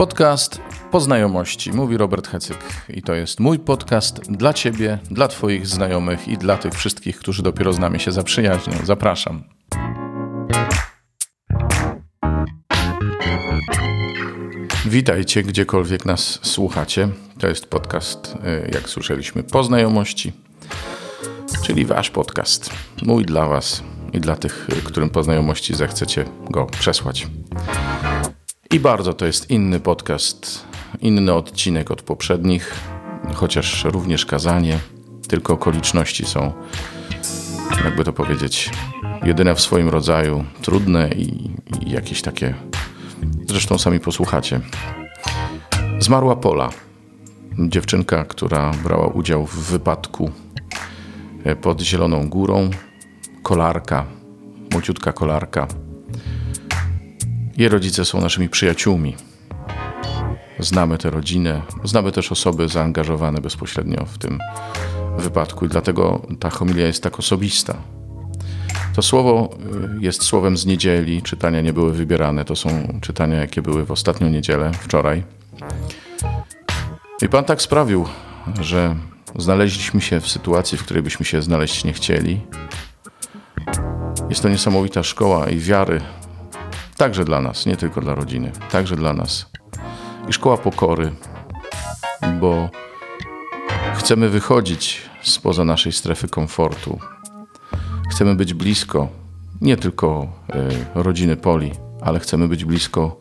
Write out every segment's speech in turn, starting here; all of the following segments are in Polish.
Podcast Poznajomości, mówi Robert Hecyk. I to jest mój podcast dla Ciebie, dla Twoich znajomych i dla tych wszystkich, którzy dopiero z nami się zaprzyjaźnią. Zapraszam. Witajcie, gdziekolwiek nas słuchacie. To jest podcast, y, jak słyszeliśmy, Poznajomości, czyli Wasz podcast. Mój dla Was i dla tych, którym poznajomości zechcecie go przesłać. I bardzo to jest inny podcast, inny odcinek od poprzednich, chociaż również kazanie, tylko okoliczności są, jakby to powiedzieć, jedyne w swoim rodzaju, trudne i, i jakieś takie. Zresztą sami posłuchacie. Zmarła Pola, dziewczynka, która brała udział w wypadku e, pod Zieloną Górą, kolarka, młodziutka kolarka jej rodzice są naszymi przyjaciółmi. Znamy tę rodzinę, znamy też osoby zaangażowane bezpośrednio w tym wypadku i dlatego ta homilia jest tak osobista. To słowo y, jest słowem z niedzieli, czytania nie były wybierane, to są czytania, jakie były w ostatnią niedzielę, wczoraj. I Pan tak sprawił, że znaleźliśmy się w sytuacji, w której byśmy się znaleźć nie chcieli. Jest to niesamowita szkoła i wiary, Także dla nas, nie tylko dla rodziny, także dla nas. I szkoła pokory, bo chcemy wychodzić spoza naszej strefy komfortu. Chcemy być blisko nie tylko y, rodziny Poli, ale chcemy być blisko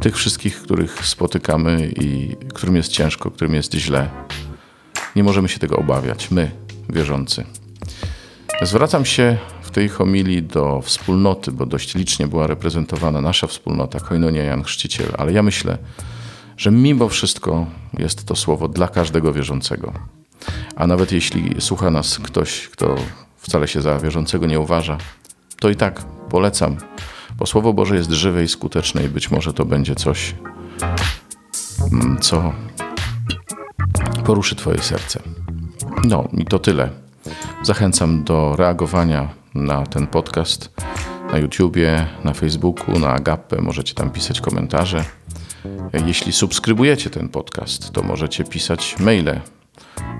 tych wszystkich, których spotykamy i którym jest ciężko, którym jest źle. Nie możemy się tego obawiać, my, wierzący. Zwracam się tej homilii do wspólnoty, bo dość licznie była reprezentowana nasza wspólnota, Koinonia Jan Chrzciciel, ale ja myślę, że mimo wszystko jest to słowo dla każdego wierzącego. A nawet jeśli słucha nas ktoś, kto wcale się za wierzącego nie uważa, to i tak polecam, bo Słowo Boże jest żywe i skuteczne i być może to będzie coś, mm, co poruszy Twoje serce. No i to tyle. Zachęcam do reagowania na ten podcast na YouTubie, na Facebooku, na Agape. Możecie tam pisać komentarze. Jeśli subskrybujecie ten podcast, to możecie pisać maile.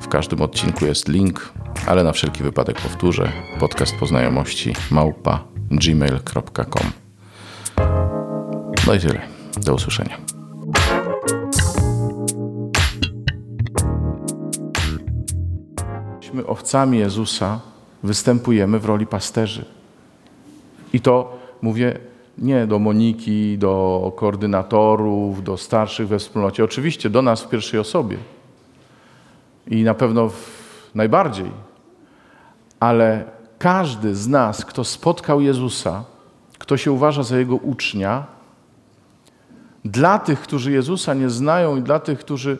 W każdym odcinku jest link, ale na wszelki wypadek powtórzę. Podcast poznajomości małpa gmail.com. No i tyle. Do usłyszenia. Jesteśmy owcami Jezusa występujemy w roli pasterzy. I to mówię nie do Moniki, do koordynatorów, do starszych we wspólnocie, oczywiście do nas w pierwszej osobie. I na pewno najbardziej. Ale każdy z nas, kto spotkał Jezusa, kto się uważa za jego ucznia, dla tych, którzy Jezusa nie znają i dla tych, którzy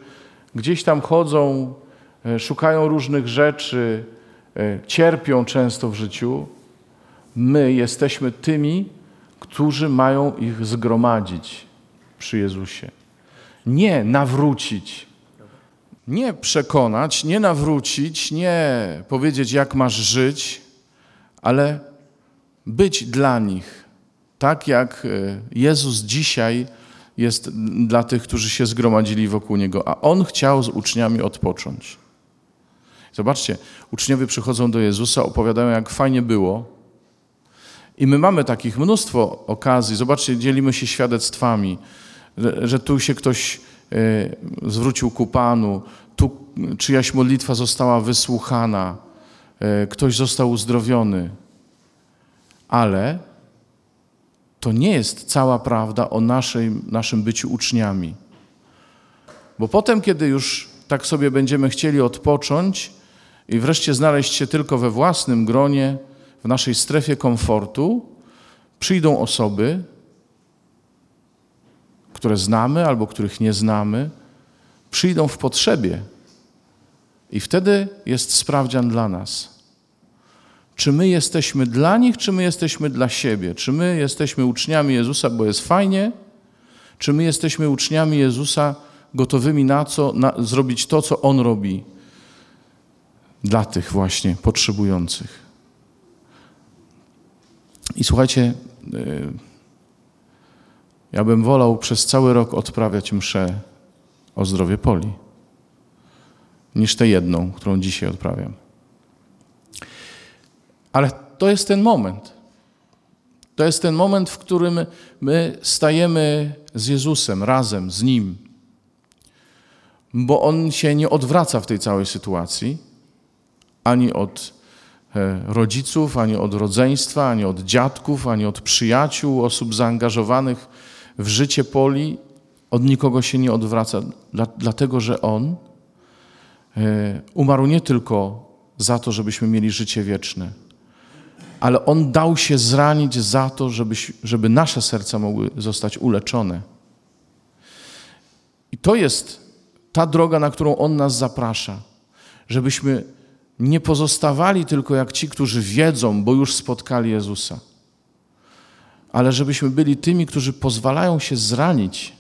gdzieś tam chodzą, e, szukają różnych rzeczy, cierpią często w życiu, my jesteśmy tymi, którzy mają ich zgromadzić przy Jezusie. Nie nawrócić, nie przekonać, nie nawrócić, nie powiedzieć, jak masz żyć, ale być dla nich. Tak jak e, Jezus dzisiaj jest dla tych, którzy się zgromadzili wokół Niego, a On chciał z uczniami odpocząć. Zobaczcie, uczniowie przychodzą do Jezusa, opowiadają, jak fajnie było. I my mamy takich mnóstwo okazji. Zobaczcie, dzielimy się świadectwami, że, że tu się ktoś e, zwrócił ku Panu, tu czyjaś modlitwa została wysłuchana, e, ktoś został uzdrowiony. Ale to nie jest cała prawda o naszej, naszym byciu uczniami. Bo potem, kiedy już tak sobie będziemy chcieli odpocząć, i wreszcie znaleźć się tylko we własnym gronie, w naszej strefie komfortu, przyjdą osoby, które znamy albo których nie znamy, przyjdą w potrzebie. I wtedy jest sprawdzian dla nas. Czy my jesteśmy dla nich, czy my jesteśmy dla siebie? Czy my jesteśmy uczniami Jezusa, bo jest fajnie? Czy my jesteśmy uczniami Jezusa gotowymi na co? Na, zrobić to, co On robi? Dla tych właśnie potrzebujących. I słuchajcie, y, Ja bym wolał przez cały rok odprawiać mszę o zdrowie Poli, niż tę jedną, którą dzisiaj odprawiam. Ale to jest ten moment. To jest ten moment, w którym my stajemy z Jezusem, razem z Nim. Bo On się nie odwraca w tej całej sytuacji, ani od e, rodziców, ani od rodzeństwa, ani od dziadków, ani od przyjaciół, osób zaangażowanych w życie Poli. Od nikogo się nie odwraca, dlatego że On e, umarł nie tylko za to, żebyśmy mieli życie wieczne, ale On dał się zranić za to, żeby, żeby nasze serca mogły zostać uleczone. I to jest ta droga, na którą On nas zaprasza, żebyśmy nie pozostawali tylko jak ci, którzy wiedzą, bo już spotkali Jezusa, ale żebyśmy byli tymi, którzy pozwalają się zranić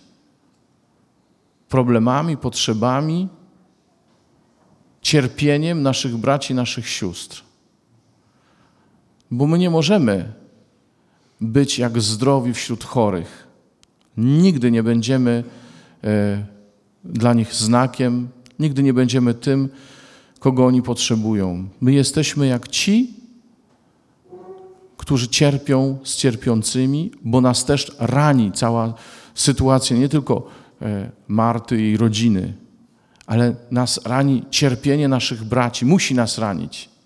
problemami, potrzebami, cierpieniem naszych braci, naszych sióstr. Bo my nie możemy być jak zdrowi wśród chorych. Nigdy nie będziemy e, dla nich znakiem, nigdy nie będziemy tym, kogo oni potrzebują. My jesteśmy jak ci, którzy cierpią z cierpiącymi, bo nas też rani cała sytuacja, nie tylko e, Marty i jej rodziny, ale nas rani cierpienie naszych braci, musi nas ranić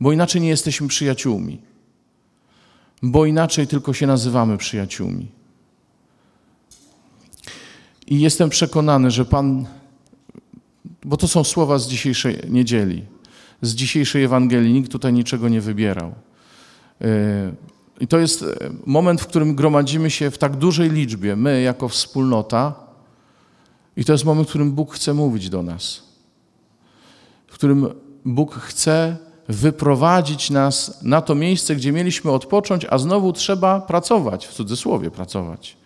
bo inaczej nie jesteśmy przyjaciółmi, bo inaczej tylko się nazywamy przyjaciółmi. I jestem przekonany, że Pan, bo to są słowa z dzisiejszej niedzieli, z dzisiejszej Ewangelii, nikt tutaj niczego nie wybierał. E, I to jest moment, w którym gromadzimy się w tak dużej liczbie, my jako wspólnota, i to jest moment, w którym Bóg chce mówić do nas, w którym Bóg chce wyprowadzić nas na to miejsce, gdzie mieliśmy odpocząć, a znowu trzeba pracować, w cudzysłowie pracować.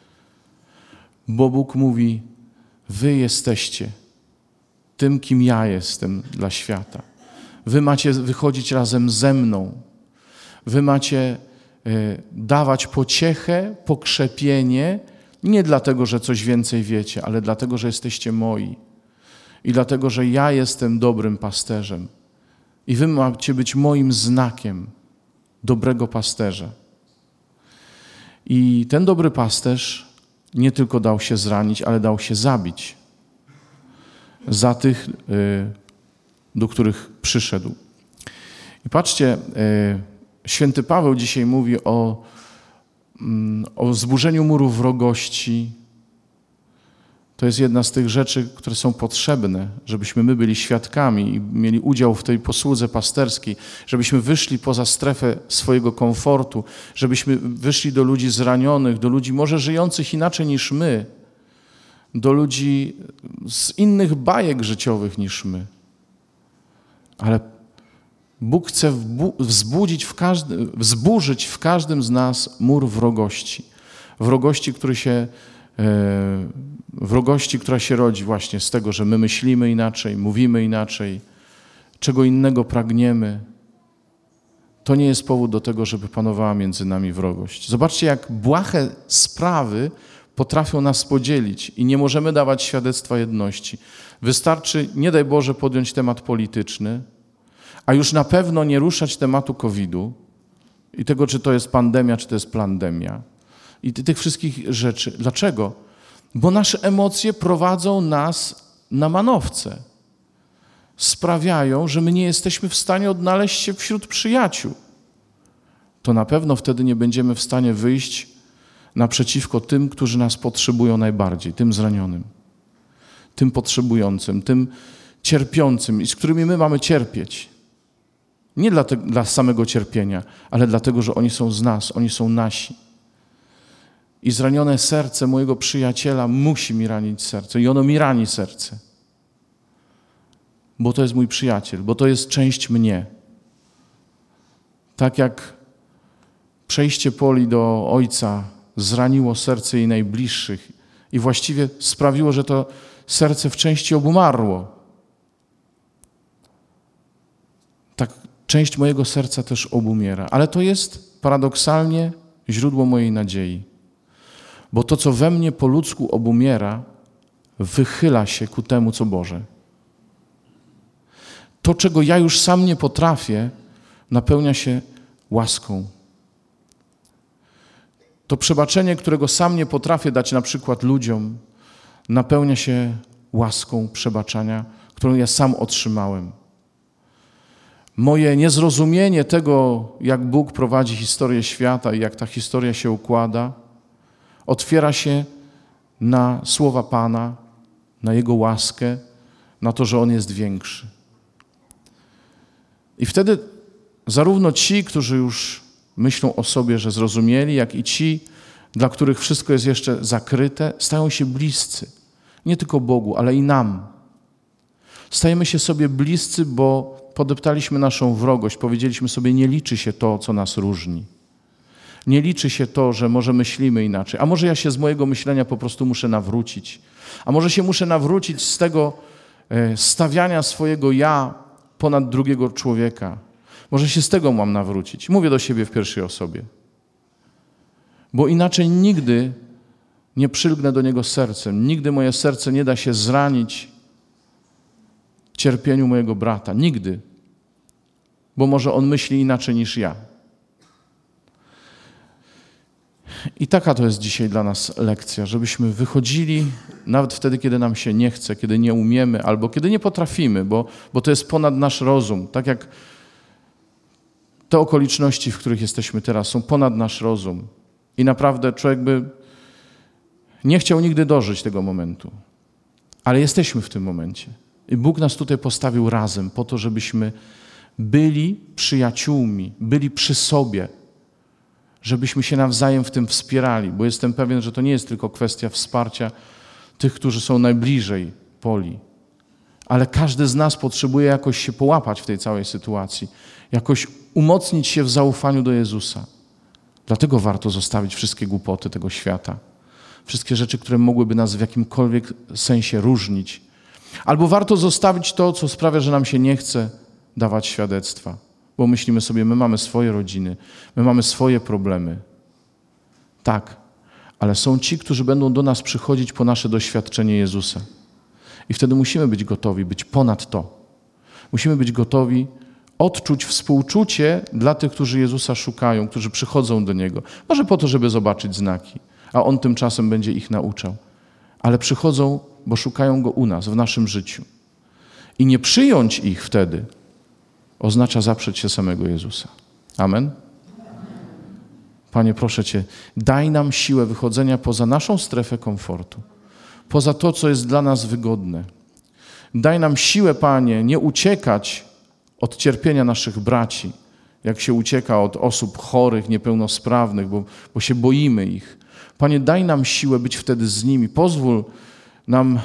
Bo Bóg mówi: Wy jesteście tym, kim ja jestem dla świata. Wy macie wychodzić razem ze mną. Wy macie y, dawać pociechę, pokrzepienie, nie dlatego, że coś więcej wiecie, ale dlatego, że jesteście moi. I dlatego, że ja jestem dobrym pasterzem i wy macie być moim znakiem dobrego pasterza. I ten dobry pasterz nie tylko dał się zranić, ale dał się zabić za tych, y, do których przyszedł. I patrzcie, y, święty Paweł dzisiaj mówi o, mm, o zburzeniu murów wrogości, to jest jedna z tych rzeczy, które są potrzebne, żebyśmy my byli świadkami i mieli udział w tej posłudze pasterskiej, żebyśmy wyszli poza strefę swojego komfortu, żebyśmy wyszli do ludzi zranionych, do ludzi może żyjących inaczej niż my, do ludzi z innych bajek życiowych niż my. Ale Bóg chce wzbudzić w każdy, wzburzyć w każdym z nas mur wrogości. Wrogości, który się E, wrogości, która się rodzi właśnie z tego, że my myślimy inaczej, mówimy inaczej, czego innego pragniemy, to nie jest powód do tego, żeby panowała między nami wrogość. Zobaczcie, jak błahe sprawy potrafią nas podzielić i nie możemy dawać świadectwa jedności. Wystarczy, nie daj Boże, podjąć temat polityczny, a już na pewno nie ruszać tematu COVID-u i tego, czy to jest pandemia, czy to jest plandemia i tych wszystkich rzeczy. Dlaczego? Bo nasze emocje prowadzą nas na manowce. Sprawiają, że my nie jesteśmy w stanie odnaleźć się wśród przyjaciół. To na pewno wtedy nie będziemy w stanie wyjść naprzeciwko tym, którzy nas potrzebują najbardziej, tym zranionym, tym potrzebującym, tym cierpiącym i z którymi my mamy cierpieć. Nie dla, te, dla samego cierpienia, ale dlatego, że oni są z nas, oni są nasi. I zranione serce mojego przyjaciela musi mi ranić serce. I ono mi rani serce. Bo to jest mój przyjaciel, bo to jest część mnie. Tak jak przejście Poli do Ojca zraniło serce jej najbliższych i właściwie sprawiło, że to serce w części obumarło. Tak część mojego serca też obumiera. Ale to jest paradoksalnie źródło mojej nadziei Bo to, co we mnie po ludzku obumiera, wychyla się ku temu, co Boże. To, czego ja już sam nie potrafię, napełnia się łaską. To przebaczenie, którego sam nie potrafię dać na przykład ludziom, napełnia się łaską przebaczania, którą ja sam otrzymałem. Moje niezrozumienie tego, jak Bóg prowadzi historię świata i jak ta historia się układa, otwiera się na słowa Pana, na Jego łaskę, na to, że On jest większy. I wtedy zarówno ci, którzy już myślą o sobie, że zrozumieli, jak i ci, dla których wszystko jest jeszcze zakryte, stają się bliscy. Nie tylko Bogu, ale i nam. Stajemy się sobie bliscy, bo podeptaliśmy naszą wrogość, powiedzieliśmy sobie, nie liczy się to, co nas różni. Nie liczy się to, że może myślimy inaczej. A może ja się z mojego myślenia po prostu muszę nawrócić. A może się muszę nawrócić z tego e, stawiania swojego ja ponad drugiego człowieka. Może się z tego mam nawrócić. Mówię do siebie w pierwszej osobie. Bo inaczej nigdy nie przylgnę do niego sercem. Nigdy moje serce nie da się zranić cierpieniu mojego brata. Nigdy. Bo może on myśli inaczej niż ja. I taka to jest dzisiaj dla nas lekcja, żebyśmy wychodzili nawet wtedy, kiedy nam się nie chce, kiedy nie umiemy albo kiedy nie potrafimy, bo, bo to jest ponad nasz rozum. Tak jak te okoliczności, w których jesteśmy teraz, są ponad nasz rozum. I naprawdę człowiek by nie chciał nigdy dożyć tego momentu. Ale jesteśmy w tym momencie. I Bóg nas tutaj postawił razem po to, żebyśmy byli przyjaciółmi, byli przy sobie, żebyśmy się nawzajem w tym wspierali, bo jestem pewien, że to nie jest tylko kwestia wsparcia tych, którzy są najbliżej poli, ale każdy z nas potrzebuje jakoś się połapać w tej całej sytuacji, jakoś umocnić się w zaufaniu do Jezusa. Dlatego warto zostawić wszystkie głupoty tego świata, wszystkie rzeczy, które mogłyby nas w jakimkolwiek sensie różnić. Albo warto zostawić to, co sprawia, że nam się nie chce dawać świadectwa bo myślimy sobie, my mamy swoje rodziny, my mamy swoje problemy. Tak, ale są ci, którzy będą do nas przychodzić po nasze doświadczenie Jezusa. I wtedy musimy być gotowi, być ponad to. Musimy być gotowi odczuć współczucie dla tych, którzy Jezusa szukają, którzy przychodzą do Niego. Może po to, żeby zobaczyć znaki, a On tymczasem będzie ich nauczał. Ale przychodzą, bo szukają Go u nas, w naszym życiu. I nie przyjąć ich wtedy, oznacza zaprzeć się samego Jezusa. Amen? Panie, proszę Cię, daj nam siłę wychodzenia poza naszą strefę komfortu, poza to, co jest dla nas wygodne. Daj nam siłę, Panie, nie uciekać od cierpienia naszych braci, jak się ucieka od osób chorych, niepełnosprawnych, bo, bo się boimy ich. Panie, daj nam siłę być wtedy z nimi. Pozwól nam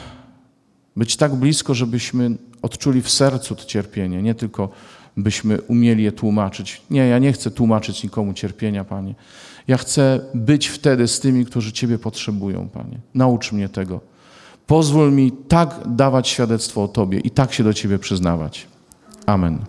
być tak blisko, żebyśmy odczuli w sercu to cierpienie, nie tylko byśmy umieli je tłumaczyć. Nie, ja nie chcę tłumaczyć nikomu cierpienia, Panie. Ja chcę być wtedy z tymi, którzy Ciebie potrzebują, Panie. Naucz mnie tego. Pozwól mi tak dawać świadectwo o Tobie i tak się do Ciebie przyznawać. Amen.